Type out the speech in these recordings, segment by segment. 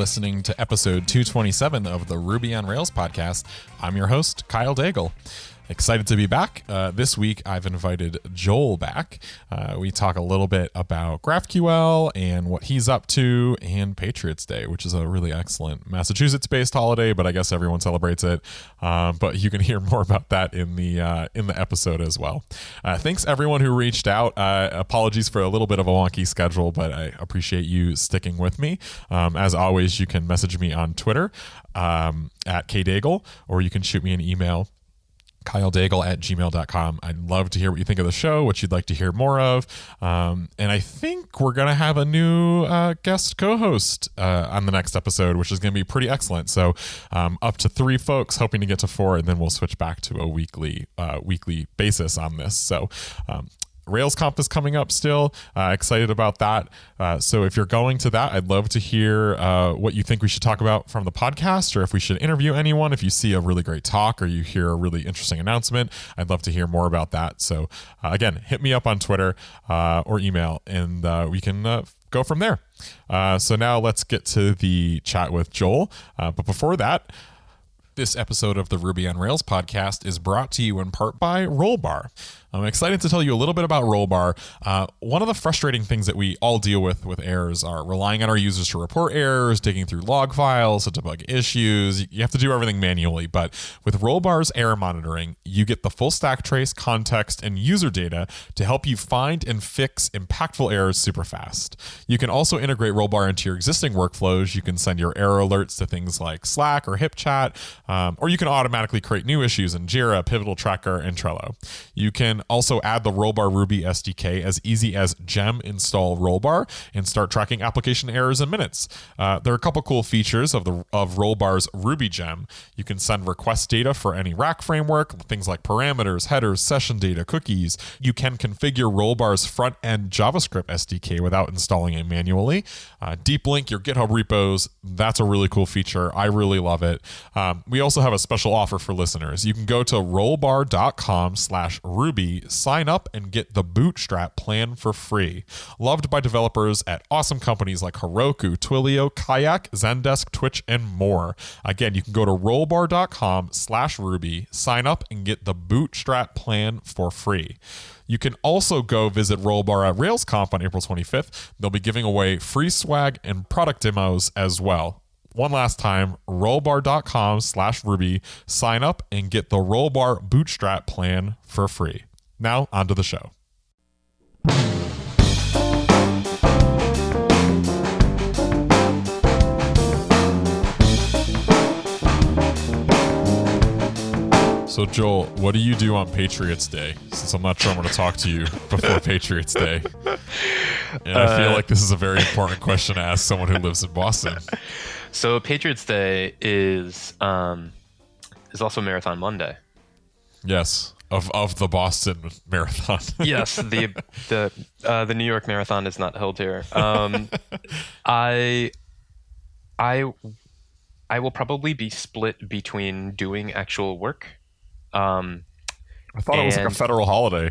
listening to episode 227 of the Ruby on Rails podcast. I'm your host, Kyle Daigle. Excited to be back. Uh, this week, I've invited Joel back. Uh, we talk a little bit about GraphQL and what he's up to, and Patriots Day, which is a really excellent Massachusetts-based holiday, but I guess everyone celebrates it. Um, but you can hear more about that in the uh, in the episode as well. Uh, thanks everyone who reached out. Uh, apologies for a little bit of a wonky schedule, but I appreciate you sticking with me. Um, as always, you can message me on Twitter um, at kdaigle, or you can shoot me an email kyledaigle at gmail.com. I'd love to hear what you think of the show, what you'd like to hear more of. Um, and I think we're going to have a new uh, guest co host uh, on the next episode, which is going to be pretty excellent. So, um, up to three folks, hoping to get to four, and then we'll switch back to a weekly uh, weekly basis on this. So, um, RailsConf is coming up still. Uh, excited about that. Uh, so if you're going to that, I'd love to hear uh, what you think we should talk about from the podcast, or if we should interview anyone. If you see a really great talk or you hear a really interesting announcement, I'd love to hear more about that. So uh, again, hit me up on Twitter uh, or email, and uh, we can go from there. so now let's get to the chat with Joel. but before that. This episode of the Ruby on Rails podcast is brought to you in part by Rollbar. I'm excited to tell you a little bit about Rollbar. Uh, one of the frustrating things that we all deal with with errors are relying on our users to report errors, digging through log files to debug issues. You have to do everything manually, but with Rollbar's error monitoring, you get the full stack trace, context, and user data to help you find and fix impactful errors super fast. You can also integrate Rollbar into your existing workflows. You can send your error alerts to things like Slack or HipChat, um, or you can automatically create new issues in Jira, Pivotal Tracker, and Trello. You can also add the Rollbar Ruby SDK as easy as gem install Rollbar and start tracking application errors in minutes. Uh, there are a couple cool features of the of Rollbar's Ruby gem. You can send request data for any rack framework, things like parameters, headers, session data, cookies. You can configure Rollbar's front end JavaScript SDK without installing it manually. Uh, deep link your GitHub repos. That's a really cool feature. I really love it. Um, we also have a special offer for listeners. You can go to rollbar.com slash Ruby sign up and get the Bootstrap plan for free. Loved by developers at awesome companies like Heroku, Twilio, Kayak, Zendesk, Twitch, and more. Again, you can go to rollbar.com slash Ruby, sign up, and get the Bootstrap plan for free. You can also go visit Rollbar at RailsConf on April 25th. They'll be giving away free swag and product demos as well one last time rollbar.com slash ruby sign up and get the rollbar bootstrap plan for free now, on to the show. So, Joel, what do you do on Patriots Day? Since I'm not sure I'm going to talk to you before Patriots Day. And I feel uh, like this is a very important question to ask someone who lives in Boston. So, Patriots Day is um, is also Marathon Monday. Yes of of the Boston Marathon. yes, the the uh, the New York Marathon is not held here. Um, I I I will probably be split between doing actual work. Um, I thought it was like a federal holiday.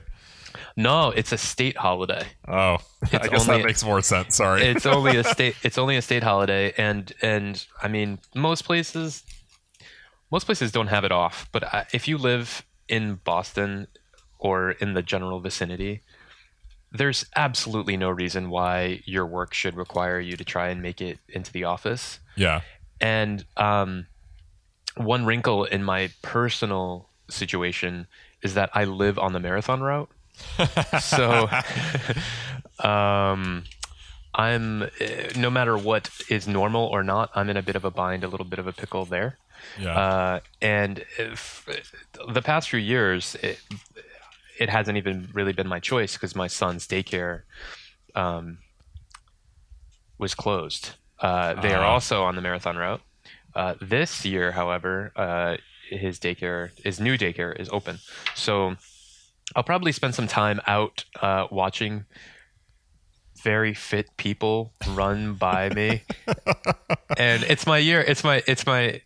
No, it's a state holiday. Oh, it's I guess only, that makes more sense. Sorry, it's only a state. It's only a state holiday, and and I mean most places, most places don't have it off. But uh, if you live in Boston or in the general vicinity, there's absolutely no reason why your work should require you to try and make it into the office. Yeah. And um, one wrinkle in my personal situation is that I live on the marathon route. so um, I'm eh, no matter what is normal or not, I'm in a bit of a bind, a little bit of a pickle there. Yeah. Uh, and if, the past few years, it, it hasn't even really been my choice because my son's daycare um, was closed. Uh, they uh are uh-huh. also on the marathon route. Uh, this year, however, uh, his daycare, his new daycare, is open. So I'll probably spend some time out uh, watching very fit people run by me and it's my year it's my it's my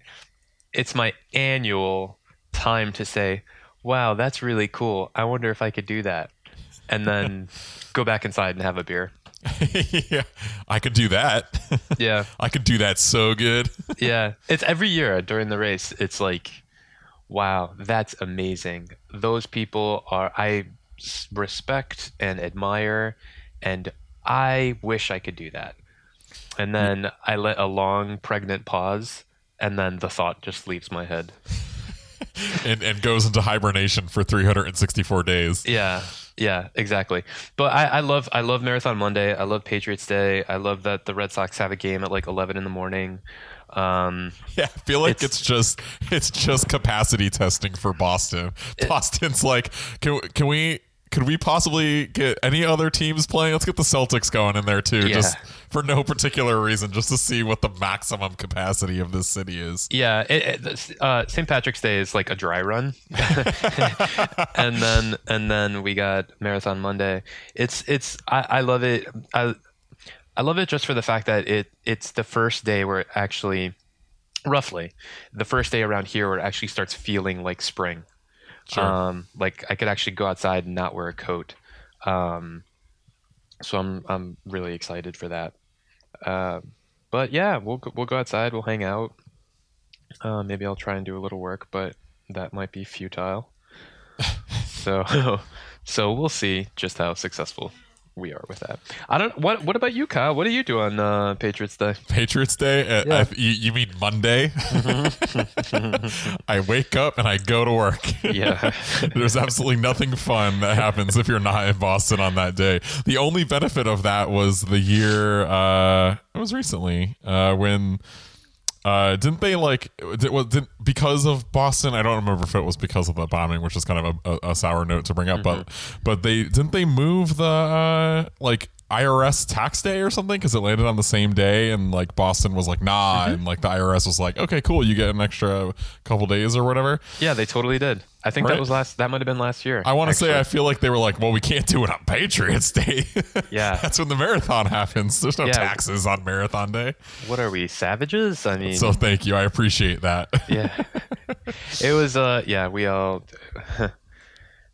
it's my annual time to say, wow, that's really cool. I wonder if I could do that. And then go back inside and have a beer. yeah, I could do that. Yeah. I could do that so good. yeah. It's every year during the race. It's like, wow, that's amazing. Those people are, I respect and admire, and I wish I could do that. And then I let a long pregnant pause, and then the thought just leaves my head. and, and goes into hibernation for 364 days. Yeah, yeah, exactly. But I, I love I love Marathon Monday. I love Patriots Day. I love that the Red Sox have a game at like eleven in the morning. Um, Yeah, I feel like it's, It's- just it's just capacity testing for Boston. Boston's like, can can we could we possibly get any other teams playing? Let's get the Celtics going in there too, Yeah. just for no particular reason, just to see what the maximum capacity of this city is. yeah, it, it, uh, St. Patrick's Day is like a dry run, and then and then we got Marathon Monday. It's it's I, I love it. I I love it just for the fact that it it's the first day where it actually, roughly, the first day around here where it actually starts feeling like spring. Sure. Um, like I could actually go outside and not wear a coat. Um, so I'm I'm really excited for that. Uh, but yeah, we'll go- we'll go outside. We'll hang out. Uh, maybe I'll try and do a little work, but that might be futile. so so we'll see just how successul we are with that. I don't. What What about you, Kyle? What do you do on uh, Patriots Day? Patriots Day. Uh, Yeah. I- you, you mean Monday? I wake up and I go to work. Yeah. There's absolutely nothing fun that happens if you're not in Boston on that day. The only benefit of that was the year uh it was recently uh when uh didn't they like did, well, did, because of Boston I don't remember if it was because of the bombing which is kind of a, a, a sour note to bring up but but they didn't they move the uh like IRS tax day or something because it landed on the same day and like Boston was like nah and like the IRS was like okay cool you get an extra couple days or whatever yeah, they totally did. I think Right. that was last. That might have been last year. I want to say I feel like they were like, well, we can't do it on Patriots Day. Yeah. that's when the marathon happens. There's no Yeah. taxes on marathon day. What are we savages? I mean, So thank you. I appreciate that. yeah it was uh yeah we all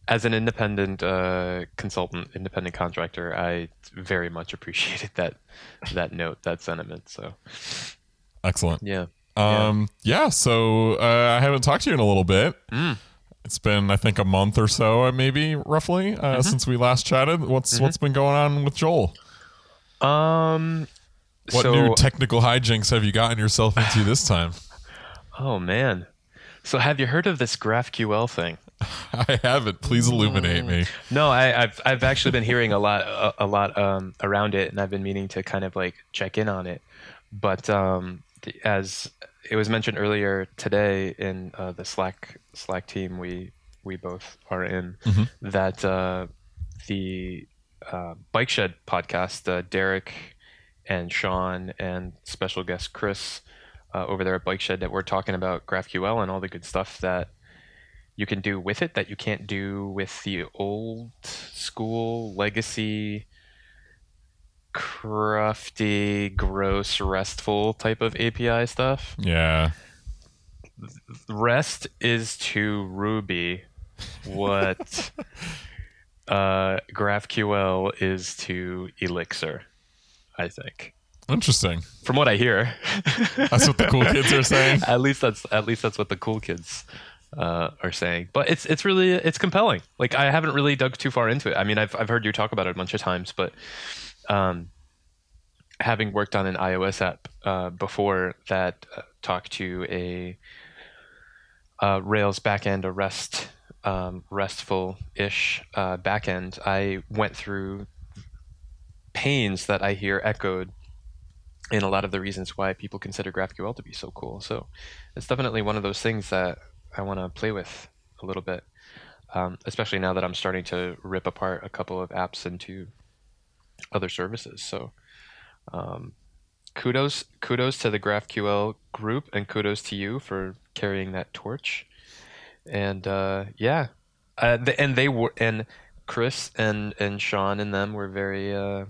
as an independent uh consultant independent contractor i very much appreciated that that note that sentiment so Excellent. yeah Um, yeah. So uh, I haven't talked to you in a little bit. Mm. It's been, I think, a month or so, uh, maybe roughly, uh, Mm-hmm. since we last chatted. What's what's been going on with Joel? um What so new technical hijinks have you gotten yourself into this time? oh man so have you heard of this graphql thing I haven't. Please illuminate me. No, I, I've I've actually been hearing a lot a, a lot um, around it, and I've been meaning to kind of like check in on it. But um, as it was mentioned earlier today in uh, the Slack Slack team we we both are in, that uh, the uh, Bike Shed podcast, uh, Derek and Sean and special guest Chris uh, over there at Bike Shed, that we're talking about GraphQL and all the good stuff that you can do with it that you can't do with the old school legacy crufty gross restful type of api stuff Yeah. rest is to ruby what uh, graphql is to elixir i think Interesting. from what i hear That's what the cool kids are saying. at least that's at least that's what the cool kids uh, are saying. But it's it's really it's compelling. Like I haven't really dug too far into it. I mean, I've I've heard you talk about it a bunch of times, but um, having worked on an iOS app uh, before that uh, talked to a uh, Rails backend, a REST um, RESTful-ish uh, backend, I went through pains that I hear echoed in a lot of the reasons why people consider GraphQL to be so cool. So it's definitely one of those things that I want to play with a little bit, um, especially now that I'm starting to rip apart a couple of apps into other services. So um, kudos kudos to the GraphQL group and kudos to you for carrying that torch. And uh, yeah, uh, the, and they were and Chris and and Sean and them were very uh,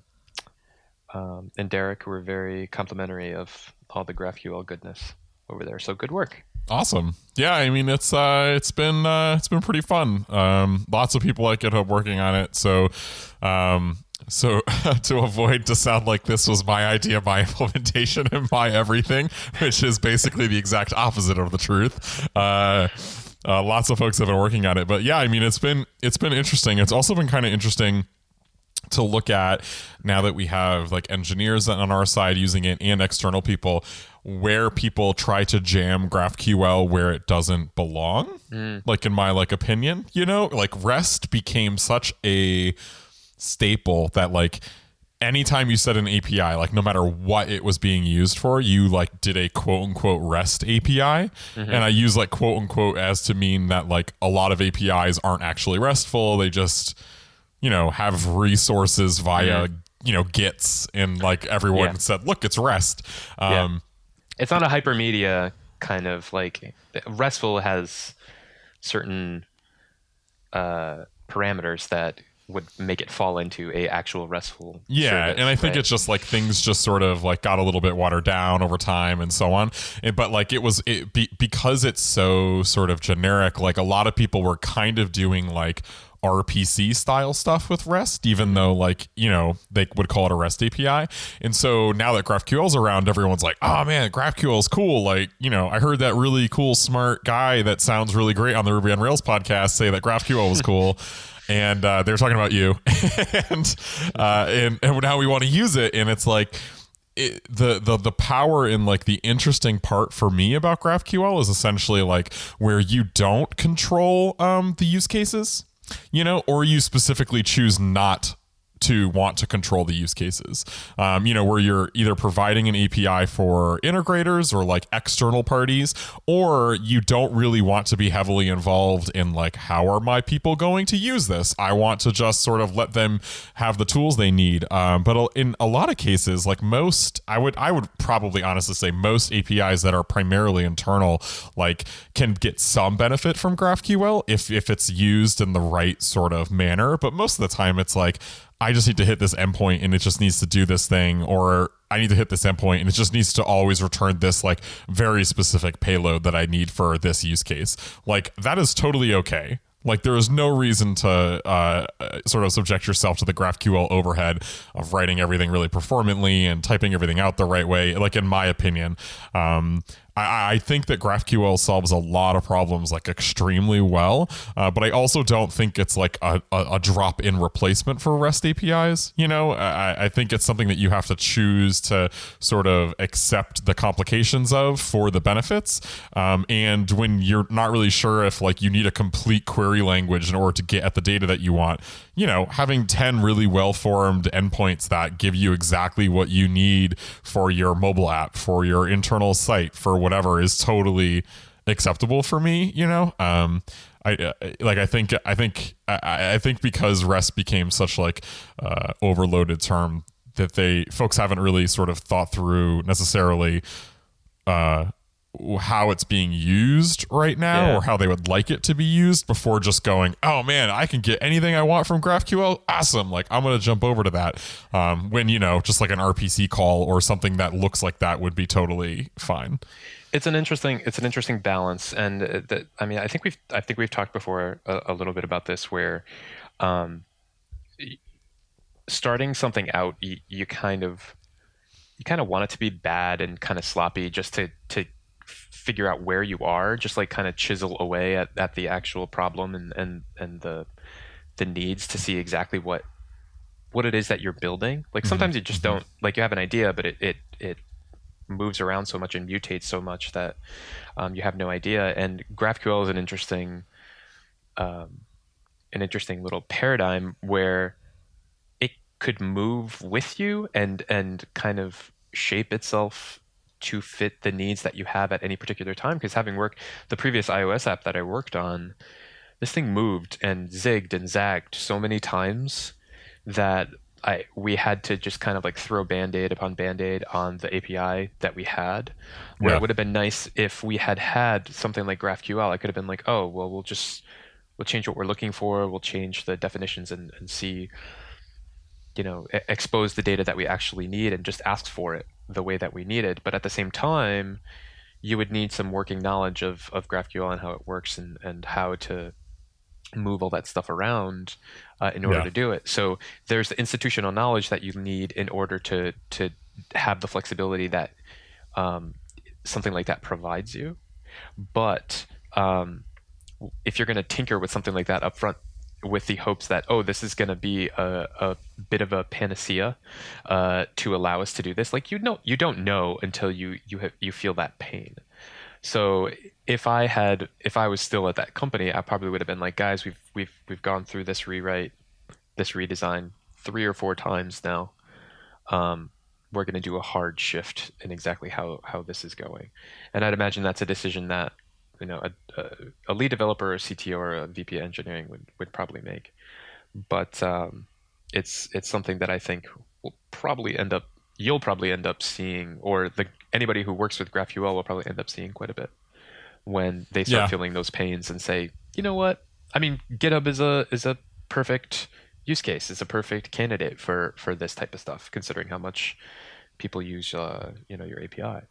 um, and Derek were very complimentary of all the GraphQL goodness over there. So good work. Awesome. Yeah, I mean it's uh it's been uh it's been pretty fun. Um lots of people at GitHub working on it. So um so to avoid to sound like this was my idea, my implementation, and my everything, which is basically the exact opposite of the truth. Uh, uh, lots of folks have been working on it, but yeah, I mean, it's been it's been interesting. It's also been kind of interesting to look at now that we have like engineers on our side using it and external people where people try to jam GraphQL where it doesn't belong. Mm. Like in my like opinion, you know, like REST became such a staple that like anytime you set an API, like no matter what it was being used for, you like did a quote unquote REST API. Mm-hmm. And I use like quote unquote as to mean that like a lot of APIs aren't actually RESTful. They just, you know, have resources via, mm-hmm. you know, GETs and like everyone yeah. said, look, it's REST. Um, yeah. It's not a hypermedia kind of like RESTful has certain uh, parameters that would make it fall into a actual restful yeah service, and i think right? it's just like things just sort of like got a little bit watered down over time and so on and, but like it was it be, because it's so sort of generic like a lot of people were kind of doing like RPC style stuff with REST, even though like you know they would call it a REST API. And so now that GraphQL's around, everyone's like, "Oh man, GraphQL is cool!" Like you know, I heard that really cool, smart guy that sounds really great on the Ruby on Rails podcast say that GraphQL was cool. and uh, they're talking about you and, uh, and and how we want to use it and it's like it, the the the power in like the interesting part for me about GraphQL is essentially like where you don't control um, the use cases, you know, or you specifically choose not to want to control the use cases. Um, you know, where you're either providing an API for integrators or like external parties, or you don't really want to be heavily involved in like, how are my people going to use this? I want to just sort of let them have the tools they need. Um, but in a lot of cases, like most, I would, I would probably honestly say most APIs that are primarily internal, like can get some benefit from GraphQL if, if it's used in the right sort of manner. But most of the time it's like, I just need to hit this endpoint and it just needs to do this thing, or I need to hit this endpoint and it just needs to always return this like very specific payload that I need for this use case. Like that is totally okay. Like there is no reason to uh, sort of subject yourself to the GraphQL overhead of writing everything really performantly and typing everything out the right way. Like in my opinion, um, I, I, think that GraphQL solves a lot of problems like extremely well, uh, but I also don't think it's like a, a, a, drop in replacement for REST APIs. You know, I, I, think it's something that you have to choose to sort of accept the complications of for the benefits. Um, and when you're not really sure if like you need a complete query language in order to get at the data that you want, you know, having 10 really well formed endpoints that give you exactly what you need for your mobile app, for your internal site, for whatever is totally acceptable for me, you know? Um, I uh, like. I think. I think. I, I think because REST became such like uh, overloaded term that they folks haven't really sort of thought through necessarily uh, how it's being used right now yeah. or how they would like it to be used before just going, oh man, I can get anything I want from GraphQL. Awesome. Like I'm going to jump over to that. Um, when, you know, just like an RPC call or something that looks like that would be totally fine. It's an interesting, it's an interesting balance. And uh, that, I mean, I think we've, I think we've talked before a, a little bit about this where, um, starting something out, you, you kind of, you kind of want it to be bad and kind of sloppy just to, to figure out where you are, just like kind of chisel away at, at the actual problem and, and, and the the needs to see exactly what what it is that you're building. Like mm-hmm. sometimes you just mm-hmm. don't like you have an idea, but it it it moves around so much and mutates so much that um, you have no idea. And GraphQL is an interesting um, an interesting little paradigm where it could move with you and and kind of shape itself to fit the needs that you have at any particular time. Because having worked the previous iOS app that I worked on, this thing moved and zigged and zagged so many times that I we had to just kind of like throw band-aid upon band-aid on the API that we had. Where yeah. it would have been nice if we had had something like GraphQL. I could have been like, oh well, we'll just we'll change what we're looking for. We'll change the definitions and, and see, you know, expose the data that we actually need and just ask for it the way that we needed. But at the same time, you would need some working knowledge of, of GraphQL and how it works and, and how to move all that stuff around uh, in order Yeah. to do it. So there's the institutional knowledge that you need in order to to have the flexibility that um, something like that provides you. But um, if you're going to tinker with something like that up front with the hopes that oh this is going to be a, a bit of a panacea uh, to allow us to do this. Like you know you don't know until you you you feel that pain. So if i had if i was still at that company i probably would have been like guys we've we've we've gone through this rewrite this redesign three or four times now. Um, we're going to do a hard shift in exactly how how this is going. And i'd imagine that's a decision that you know a, a, lead developer or CTO or a VP of engineering would, would probably make. But um, it's it's something that I think will probably end up you'll probably end up seeing, or the anybody who works with GraphQL will probably end up seeing quite a bit when they start Yeah. feeling those pains and say, you know what? I mean, GitHub is a is a perfect use case. It's a perfect candidate for for this type of stuff, considering how much people use uh, you know your API.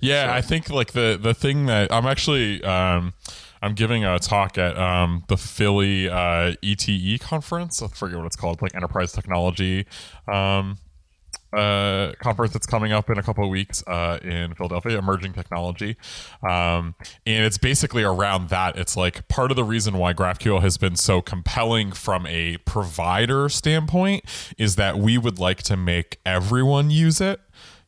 Yeah, So- I think like the the thing that I'm actually um I'm giving a talk at um the Philly uh ETE conference. I forget what it's called, like Enterprise Technology um uh conference that's coming up in a couple of weeks uh in Philadelphia, Emerging Technology. Um and it's basically around that. It's like part of the reason why GraphQL has been so compelling from a provider standpoint is that we would like to make everyone use it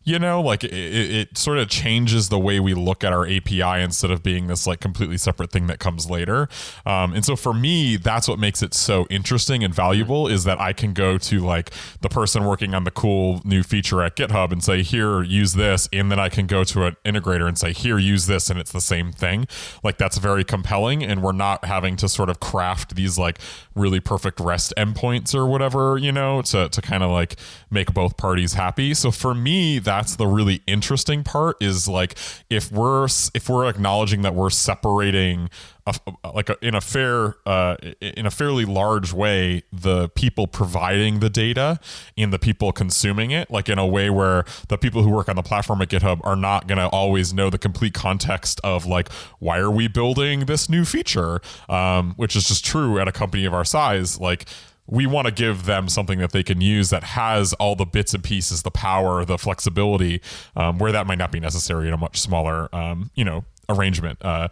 you know like it, it, sort of changes the way we look at our api instead of being this like completely separate thing that comes later. Um, and so for me that's what makes it so interesting and valuable is that i can go to like the person working on the cool new feature at github and say here use this and then i can go to an integrator and say here use this and it's the same thing. Like that's very compelling and we're not having to sort of craft these like really perfect rest endpoints or whatever you know to, to kind of like make both parties happy. So for me that's the really interesting part is like if we're if we're acknowledging that we're separating a, like a, in a fair uh, in a fairly large way the people providing the data and the people consuming it like in a way where the people who work on the platform at github are not going to always know the complete context of like why are we building this new feature? Um, which is just true at a company of our size like we want to give them something that they can use that has all the bits and pieces, the power, the flexibility, um, where that might not be necessary in a much smaller, um, you know, arrangement. Uh,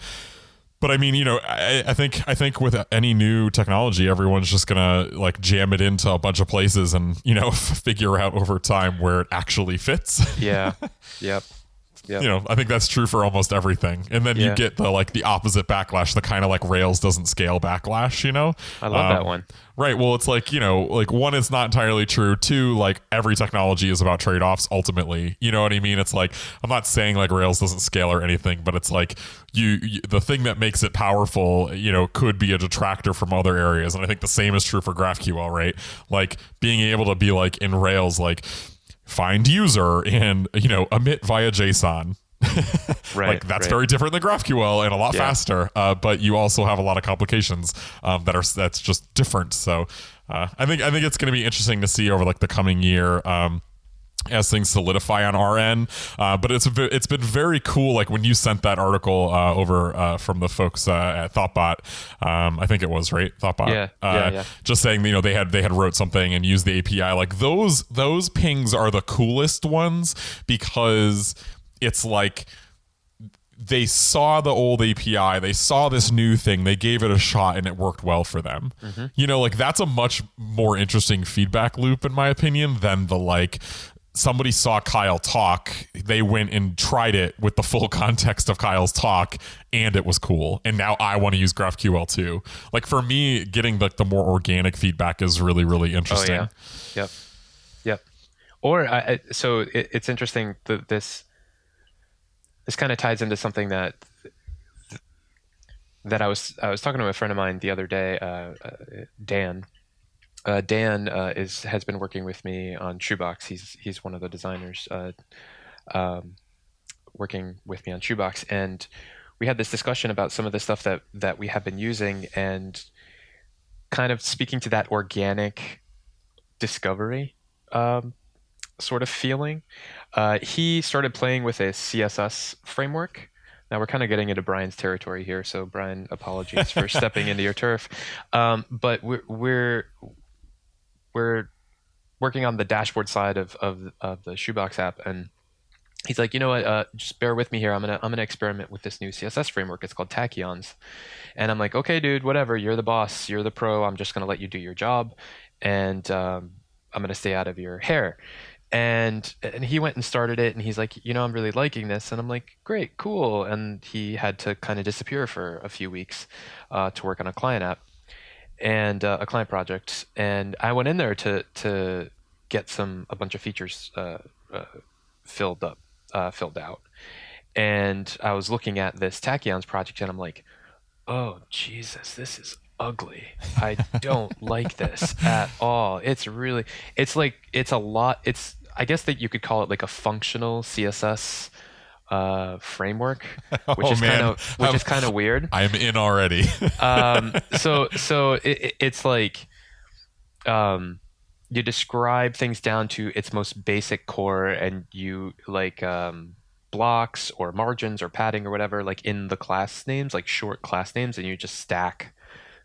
but I mean, you know, I, I think I think with any new technology, everyone's just gonna like jam it into a bunch of places and you know figure out over time where it actually fits. Yeah. yep. Yep. you know, I think that's true for almost everything. And then you get the like the opposite backlash, the kind of like Rails doesn't scale backlash. You know, I love Um, that one. Right. Well, it's like, you know, like one, it's not entirely true. Two, like every technology is about trade offs ultimately. You know what I mean? It's like, I'm not saying like Rails doesn't scale or anything, but it's like you, you, the thing that makes it powerful, you know, could be a detractor from other areas. And I think the same is true for GraphQL, right? Like being able to be like in Rails, like find user and, you know, emit via JSON. Right. like that's right. very different than GraphQL and a lot Yeah. faster. Uh, but you also have a lot of complications um, that are that's just different. So uh, I think I think it's going to be interesting to see over like the coming year. Um, as things solidify on our end, uh, but it's a it's been very cool. Like when you sent that article uh, over uh, from the folks uh, at Thoughtbot, um, I think it was right Thoughtbot. Yeah, uh, yeah, yeah. Just saying, you know, they had they had wrote something and used the API. Like those those pings are the coolest ones because it's like they saw the old API, they saw this new thing, they gave it a shot, and it worked well for them. Mm-hmm. You know, like that's a much more interesting feedback loop, in my opinion, than the like somebody saw Kyle talk, they went and tried it with the full context of Kyle's talk, and it was cool. And now I want to use GraphQL too. Like for me, getting like the more organic feedback is really, really interesting. Oh yeah. Yep. Yep. Or I, I, so it, it's interesting that this this kind of ties into something that that I was I was talking to a friend of mine the other day, uh, uh, Dan. Uh, Dan uh, is has been working with me on Shoebox. He's he's one of the designers uh, um, working with me on Shoebox, and we had this discussion about some of the stuff that that we have been using, and kind of speaking to that organic discovery um, sort of feeling. Uh, he started playing with a CSS framework Now we're kind of getting into Brian's territory here, so Brian, apologies for stepping into your turf. Um, but we're we're we're working on the dashboard side of of, of the Shoebox app, and he's like, you know what? Uh, just bear with me here. I'm gonna I'm gonna experiment with this new CSS framework. It's called Tachyons, and I'm like, okay, dude, whatever. You're the boss. You're the pro. I'm just gonna let you do your job, and um, I'm gonna stay out of your hair. And and he went and started it, and he's like, you know, I'm really liking this, and I'm like, great, cool. And he had to kind of disappear for a few weeks uh, to work on a client app and uh, a client project, and I went in there to to get some a bunch of features uh, uh filled up uh, filled out. And I was looking at this Tachyons project and I'm like, oh, Jesus, this is ugly. I don't like this at all. It's really, it's like, it's a lot. It's, I guess that you could call it like a functional CSS uh, framework, which Oh, is man. kind of which I'm- is kind of weird. I'm in already. um, so so it, it- it's like um, you describe things down to its most basic core, and you like um, blocks or margins or padding or whatever, like in the class names, like short class names, and you just stack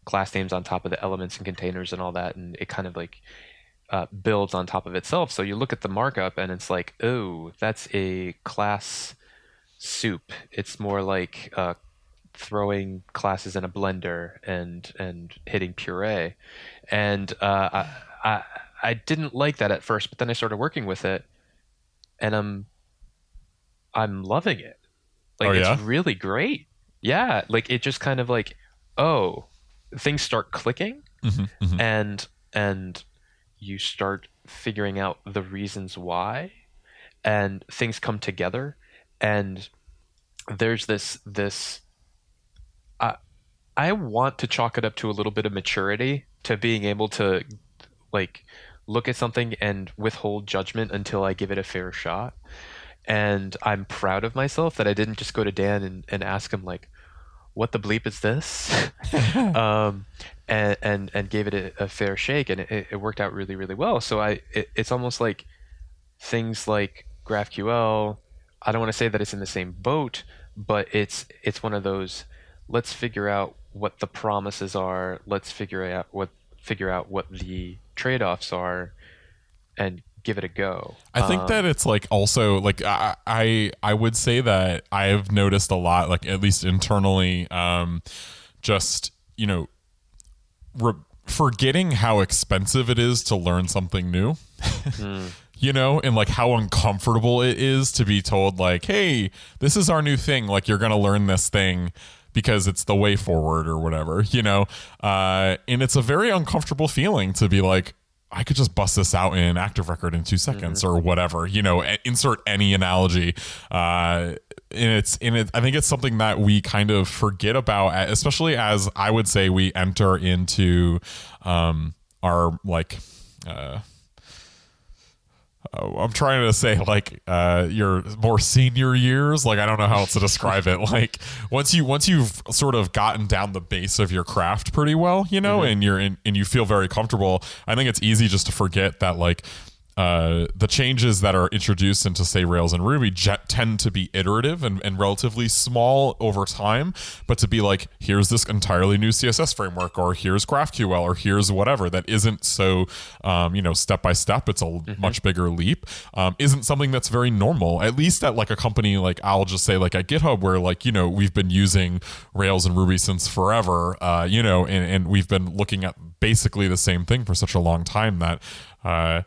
class names on top of the elements and containers and all that, and it kind of like uh, builds on top of itself. So you look at the markup, and it's like, oh, that's a class soup. It's more like uh, throwing classes in a blender and and hitting puree, and uh, I, I I didn't like that at first, but then I started working with it, and I'm I'm loving it. Like Oh, it's really great. Yeah, like it just kind of like oh, things start clicking Mhm, mhm. and and you start figuring out the reasons why and things come together and there's this this I I want to chalk it up to a little bit of maturity to being able to like look at something and withhold judgment until I give it a fair shot. And I'm proud of myself that I didn't just go to Dan and, and ask him like, what the bleep is this? um, and, and and gave it a, a fair shake, and it, it worked out really really well. So I it, it's almost like things like GraphQL. I don't want to say that it's in the same boat, but it's it's one of those. Let's figure out what the promises are. Let's figure out what figure out what the trade offs are, and give it a go. I think Um, that it's like also like I, I I would say that I've noticed a lot like at least internally um just you know re- forgetting how expensive it is to learn something new. You know, and like how uncomfortable it is to be told like, "Hey, this is our new thing. Like you're going to learn this thing because it's the way forward or whatever." You know, uh and it's a very uncomfortable feeling to be like, I could just bust this out in active record in two seconds or whatever, you know, insert any analogy. Uh, and it's, and it, I think it's something that we kind of forget about, especially as I would say we enter into, um, our like, uh, I'm trying to say like uh, your more senior years. Like I don't know how else to describe it. Like once you once you've sort of gotten down the base of your craft pretty well, you know, and you're in, and you feel very comfortable. I think it's easy just to forget that like. Uh, the changes that are introduced into say Rails and Ruby jet tend to be iterative and, and relatively small over time, but to be like, here's this entirely new CSS framework, or here's GraphQL, or here's whatever that isn't so, um, you know, step by step. It's a much bigger leap. Um, isn't something that's very normal. At least at like a company like I'll just say like at GitHub, where like you know we've been using Rails and Ruby since forever, uh, you know, and, and we've been looking at basically the same thing for such a long time that. Uh,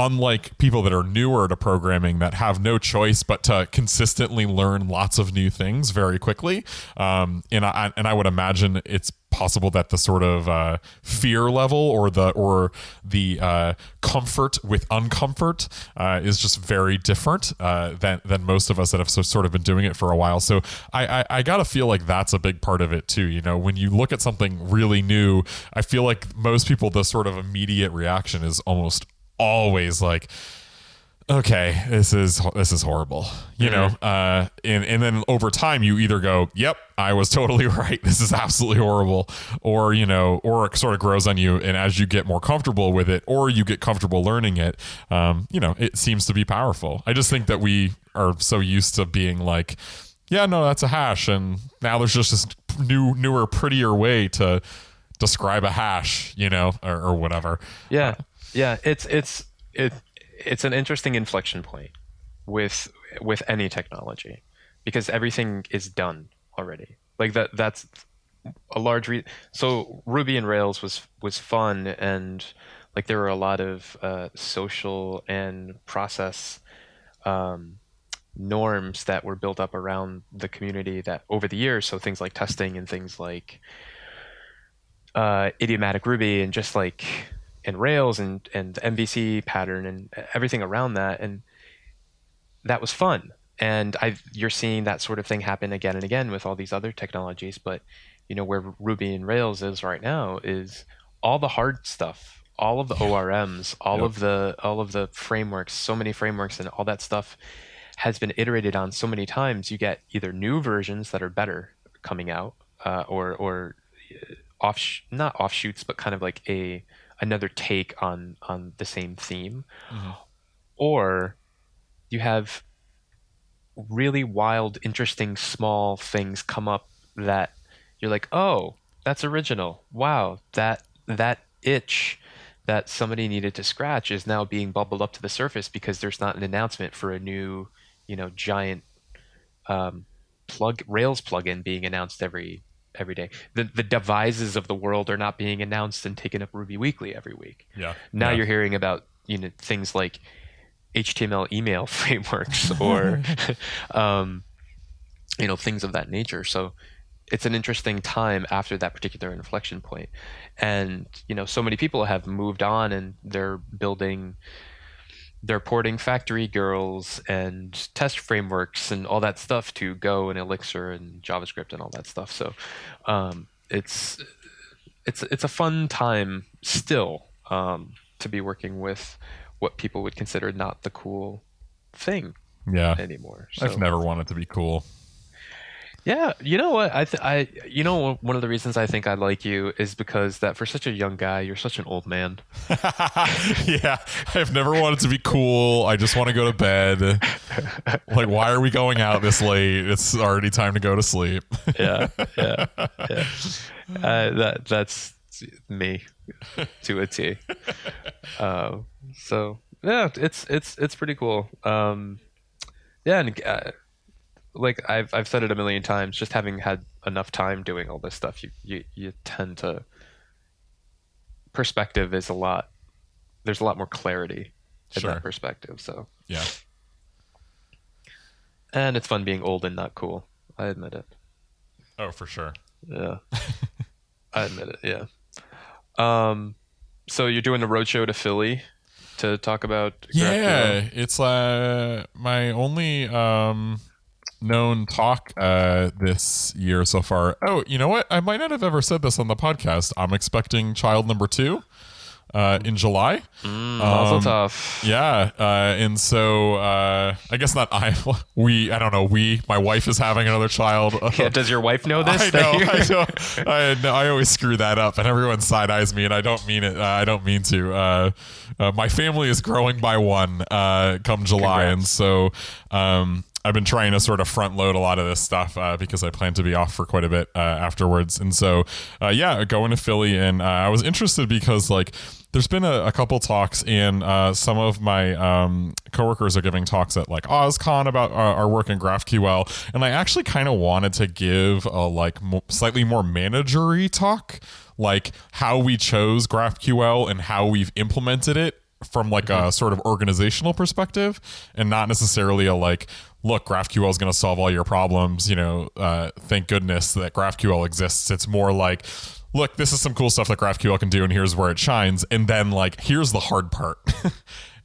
unlike people that are newer to programming that have no choice but to consistently learn lots of new things very quickly um, and I and I would imagine it's possible that the sort of uh, fear level or the or the uh, comfort with uncomfort uh, is just very different uh, than than most of us that have so, sort of been doing it for a while. So I, I I gotta feel like that's a big part of it too. You know, when you look at something really new, I feel like most people the sort of immediate reaction is almost always like okay this is this is horrible you know uh and and then over time you either go yep i was totally right this is absolutely horrible or you know or it sort of grows on you and as you get more comfortable with it or you get comfortable learning it um you know it seems to be powerful. I just think that we are so used to being like yeah, no, that's a hash, and now there's just this new, newer, prettier way to describe a hash, you know, or, or whatever. Yeah, yeah. It's it's it it's an interesting inflection point with with any technology because everything is done already. Like that that's a large re- so Ruby and Rails was was fun and like there were a lot of uh, social and process um, norms that were built up around the community that over the years so things like testing and things like uh, idiomatic Ruby and just like and Rails and and MVC pattern and everything around that and that was fun and I you're seeing that sort of thing happen again and again with all these other technologies but you know where Ruby and Rails is right now is all the hard stuff all of the ORMs all Yep. of the all of the frameworks so many frameworks and all that stuff has been iterated on so many times you get either new versions that are better coming out uh, or or uh, off not offshoots but kind of like a another take on on the same theme. Or you have really wild interesting small things come up that you're like oh that's original. Wow that that itch that somebody needed to scratch is now being bubbled up to the surface because there's not an announcement for a new you know giant um, plug rails plugin being announced every every day the the Devises of the world are not being announced and taken up ruby weekly every week Yeah. now Yeah. you're hearing about you know things like HTML email frameworks or um, you know things of that nature. So it's an interesting time after that particular inflection point, and you know so many people have moved on and they're building. They're porting factory girls and test frameworks and all that stuff to Go and Elixir and JavaScript and all that stuff. So um, it's it's it's a fun time still um, to be working with what people would consider not the cool thing Yeah. anymore. So, I've never wanted to be cool. Yeah, you know what? I th- I you know one of the reasons I think I like you is because that for such a young guy, you're such an old man. yeah, I've never wanted to be cool. I just want to go to bed. Like, why are we going out this late? It's already time to go to sleep. Yeah, yeah, yeah. Uh, that that's me to a T. Uh, so yeah, it's it's it's pretty cool. Um, yeah, and uh, like I've I've said it a million times. Just having had enough time doing all this stuff, you you you tend to perspective is a lot. There's a lot more clarity in Sure. that perspective. So Yeah. and it's fun being old and not cool. I admit it. Oh, for sure. Yeah. I admit it, yeah. Um so you're doing a roadshow to Philly to talk about Yeah, it's uh my only um known talk uh this year so far. Oh, you know what? I might not have ever said this on the podcast. I'm expecting child number 2 uh in July. Mm, also Um, tough. Yeah, uh, and so uh, I guess not I. We I don't know. We my wife is having another child. Yeah, does your wife know this? I know, I know. I. I always screw that up, and everyone side eyes me, and I don't mean it. Uh, I don't mean to. Uh, uh, my family is growing by one uh, come July, Congrats. and so um, I've been trying to sort of front load a lot of this stuff uh, because I plan to be off for quite a bit uh, afterwards, and so uh, yeah, going to Philly, and uh, I was interested because like there's been a, a couple talks and uh, some of my um, coworkers are giving talks at like OSCON about our, our work in GraphQL, and I actually kind of wanted to give a like mo- slightly more managery talk, like how we chose GraphQL and how we've implemented it from like a sort of organizational perspective, and not necessarily a like. Look, GraphQL is going to solve all your problems. You know, uh, thank goodness that GraphQL exists. It's more like, look, this is some cool stuff that GraphQL can do, and here's where it shines. And then like, here's the hard part. and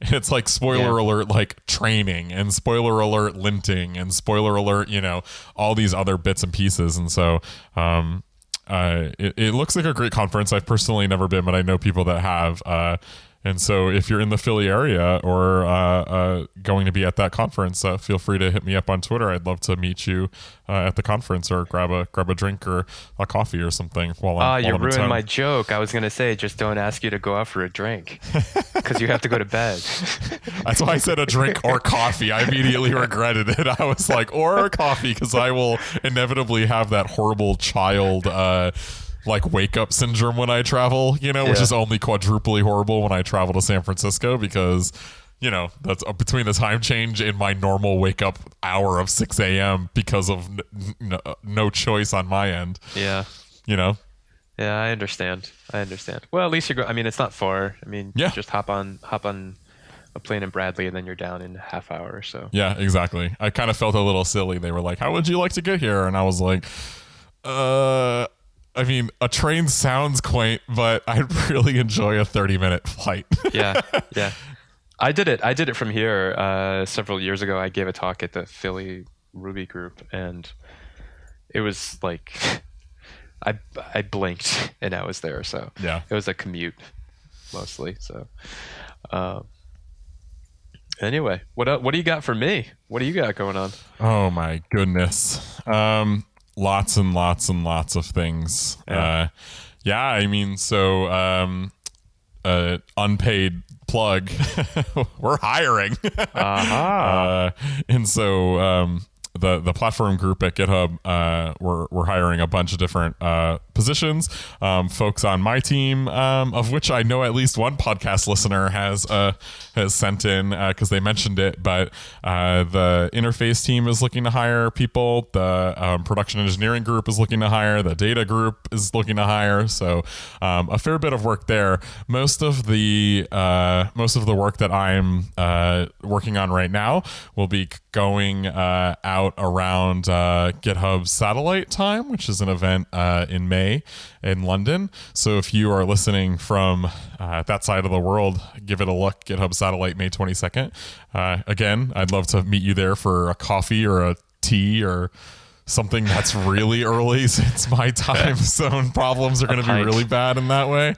it's like spoiler Yeah. alert, like training, and spoiler alert linting, and spoiler alert, you know, all these other bits and pieces. And so, um, uh, it, it looks like a great conference. I've personally never been, but I know people that have. Uh, And so, if you're in the Philly area or uh, uh, going to be at that conference, uh, feel free to hit me up on Twitter. I'd love to meet you uh, at the conference or grab a grab a drink or a coffee or something while I'm. While you ruined my joke. I was gonna say just don't ask you to go out for a drink because you have to go to bed. That's why I said a drink or coffee. I immediately regretted it. I was like, or a coffee, because I will inevitably have that horrible child, uh, like wake up syndrome when I travel, you know, which is only quadruply horrible when I travel to San Francisco because, you know, that's uh, between the time change and my normal wake up hour of 6 a.m. because of n- n- no choice on my end, Yeah, you know? yeah, I understand. I understand. Well, at least you're. Go- I mean, it's not far. I mean, Yeah. just hop on hop on a plane in Bradley, and then you're down in a half hour or so. Yeah, exactly. I kind of felt a little silly. They were like, "How would you like to get here?" And I was like, "Uh, I mean, a train sounds quaint, but I'd really enjoy a 30-minute flight." yeah, yeah. I did it. I did it from here uh, several years ago. I gave a talk at the Philly Ruby group, and it was like I I blinked and I was there. So yeah. it was a commute mostly. So um, anyway, what what do you got for me? What do you got going on? Oh my goodness. Um lots and lots and lots of things. Yeah. Uh yeah, I mean, so um uh unpaid plug. We're hiring. Aha. uh, and so um, the the platform group at GitHub, uh, we're we're hiring a bunch of different uh, positions. Um, folks on my team, um, of which I know at least one podcast listener has uh, has sent in because they mentioned it. But uh, the interface team is looking to hire people. The um, production engineering group is looking to hire. The data group is looking to hire. So um, a fair bit of work there. Most of the uh, most of the work that I'm uh, working on right now will be going uh, out around uh, GitHub Satellite Time, which is an event uh, in May in London. So if you are listening from uh, that side of the world, give it a look. GitHub Satellite May 22nd. Uh, again, I'd love to meet you there for a coffee or a tea or something that's really early since my time zone problems are going to be really bad in that way.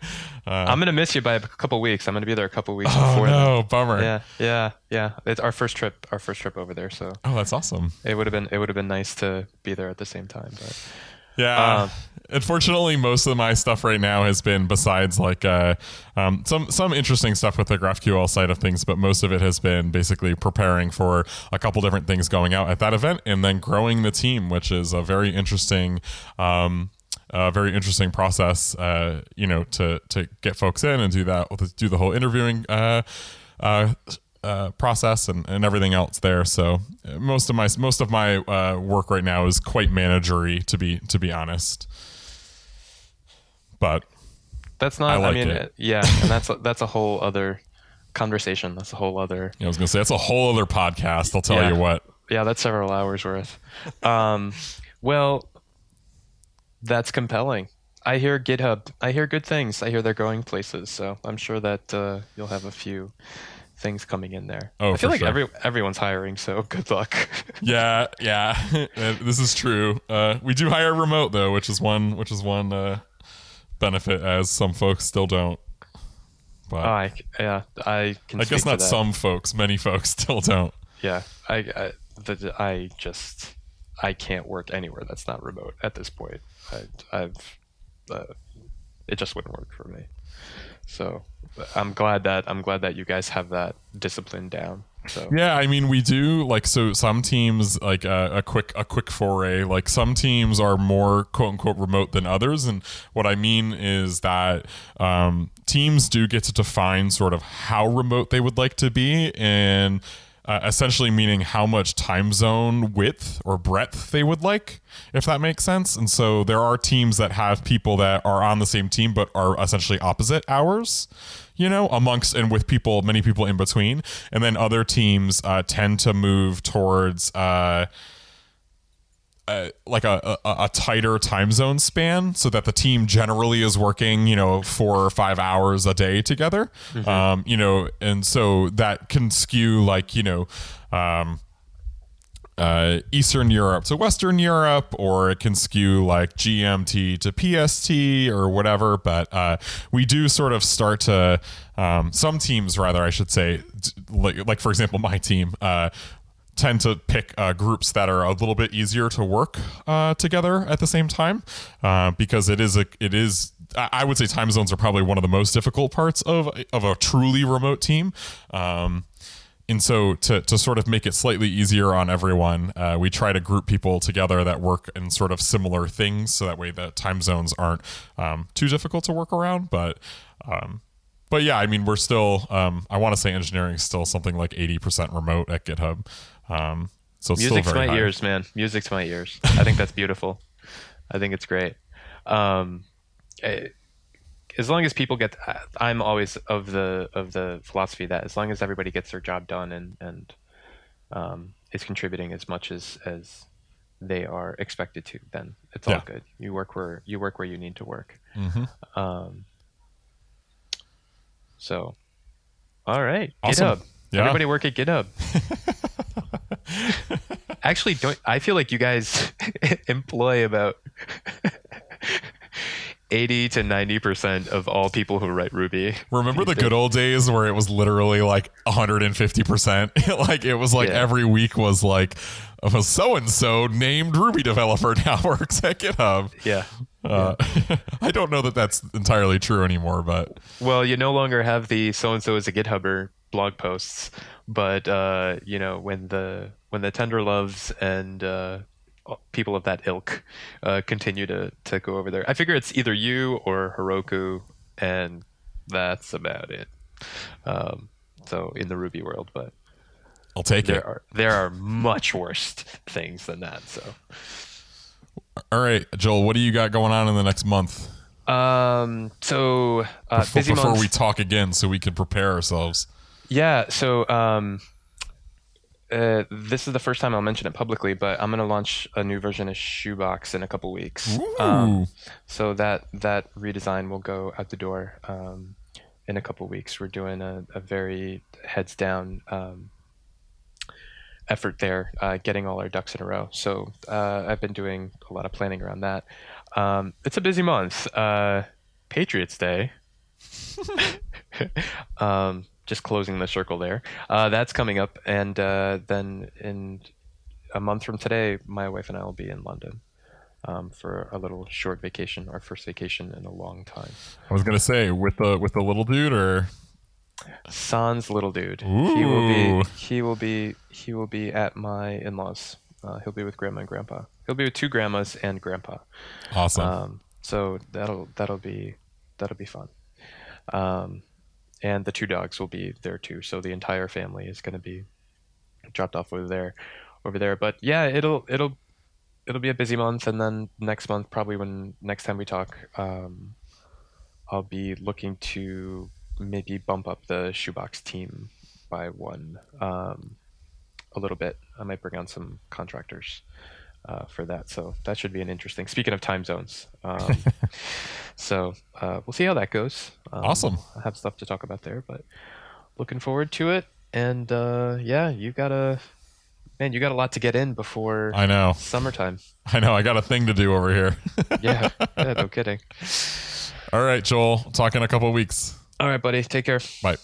Uh, I'm gonna miss you by a couple weeks. I'm gonna be there a couple weeks before that. oh before. no, bummer. Yeah, yeah, yeah. It's our first trip. Our first trip over there. So Oh, that's awesome. it would have been it would have been nice to be there at the same time. But Yeah. Um, Unfortunately, most of my stuff right now has been besides like uh, um, some some interesting stuff with the GraphQL side of things, but most of it has been basically preparing for a couple different things going out at that event, and then growing the team, which is a very interesting. Um, a very interesting process, uh, you know, to to get folks in and do that, do the whole interviewing uh, uh, process and, and everything else there. So uh, most of my most of my uh, work right now is quite managery, to be to be honest. But that's not. I I, mean, it. uh, yeah, and that's a, that's a whole other conversation. That's a whole other. know, I was gonna say that's a whole other podcast. I'll tell Yeah. you what. Yeah, that's several hours worth. Um, well, that's compelling. I hear GitHub. I hear good things. I hear they're going places. So I'm sure that uh, you'll have a few things coming in there. Oh, I feel like sure. every everyone's hiring. So good luck. Yeah, yeah, Uh, this is true. Uh, we do hire remote though, which is one which is one uh, benefit, as some folks still don't. But Oh, I yeah, I can. I guess not some folks. Many folks still don't. Yeah, I I, the, I just I can't work anywhere that's not remote at this point. I, I've uh, it just wouldn't work for me. So I'm glad that I'm glad that you guys have that discipline down. So Yeah, I mean, we do like so. Some teams like uh, a quick a quick foray. Like some teams are more quote unquote remote than others, and what I mean is that um, teams do get to define sort of how remote they would like to be, and uh, essentially meaning how much time zone width or breadth they would like, if that makes sense. And so there are teams that have people that are on the same team but are essentially opposite hours, you know, amongst and with people, many people in between. And then other teams uh, tend to move towards. Uh, uh, like a, a, a tighter time zone span so that the team generally is working you know four or five hours a day together um, you know and so that can skew like you know um, uh, Eastern Europe to Western Europe, or it can skew like GMT to PST or whatever. But uh, we do sort of start to um, some teams, rather, I should say, like, like for example, my team. Uh, tend to pick uh, groups that are a little bit easier to work uh, together at the same time uh, because it is a it is I would say time zones are probably one of the most difficult parts of of a truly remote team. Um, and so to, to sort of make it slightly easier on everyone, uh, we try to group people together that work in sort of similar things, so that way the time zones aren't um, too difficult to work around. But um, but yeah, I mean, we're still. Um, I want to say engineering is still something like eighty percent remote at GitHub. Um, so Music's still very my high. ears, man. Music's my ears. I think that's beautiful. I think it's great. Um, eh, as long as people get, I'm always of the of the philosophy that as long as everybody gets their job done and and um, is contributing as much as as they are expected to, then it's all good. You work where you work where you need to work. Mhm. Um, so, all right, Awesome. GitHub. Yeah. Everybody work at GitHub. Actually, don't I feel like you guys employ about eighty to ninety percent of all people who write Ruby. Remember the good old days where it was literally like 150%? like it was like Yeah. every week was like a so and so named Ruby developer now works at GitHub. Yeah. Uh, I don't know that that's entirely true anymore, but Well, you no longer have the so and so is a GitHubber blog posts, but uh, you know when the when the Tenderloves and uh, people of that ilk uh, continue to to go over there. I figure it's either you or Heroku, and that's about it. Um, so in the Ruby world, but I'll take there it. are there are much worse things than that. So. All right, Joel, what do you got going on in the next month Um. So uh, before, busy before we talk again so we can prepare ourselves? Yeah. So um, uh, this is the first time I'll mention it publicly, but I'm going to launch a new version of Shoebox in a couple weeks. Um, so that that redesign will go out the door um, in a couple weeks. We're doing a, a very heads down um, effort there, uh, getting all our ducks in a row. So uh, I've been doing a lot of planning around that. Um, it's a busy month. Uh, Patriots Day. um, just closing the circle there. Uh, that's coming up, and uh, then in a month from today, my wife and I will be in London um, for a little short vacation, our first vacation in a long time. I was gonna say with the with the little dude or Sans little dude. He will be. He will be. He will be at my in-laws. Uh, he'll be with grandma and grandpa. He'll be with two grandmas and grandpa. awesome. Um, so that'll that'll be that'll be fun. Um, and the two dogs will be there too. So the entire family is going to be dropped off over there, over there. But yeah, it'll it'll it'll be a busy month, and then next month, probably when next time we talk, um, I'll be looking to maybe bump up the shoebox team by one um, a little bit. I might bring on some contractors uh, for that. So that should be an interesting. Speaking of time zones, um, so uh, we'll see how that goes. Um, Awesome. I have stuff to talk about there, but looking forward to it. And uh, yeah, you got a man. You got a lot to get in before I know. summertime. I know. I got a thing to do over here. Yeah, yeah, no kidding. All right, Joel. Talk in a couple weeks. All right, buddy. Take care. Bye.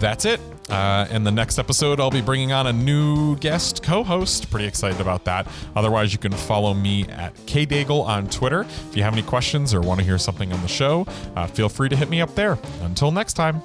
That's it. Uh, in the next episode, I'll be bringing on a new guest co-host. Pretty excited about that. Otherwise, you can follow me at kdaigle on Twitter. If you have any questions or want to hear something on the show, uh, feel free to hit me up there. Until next time.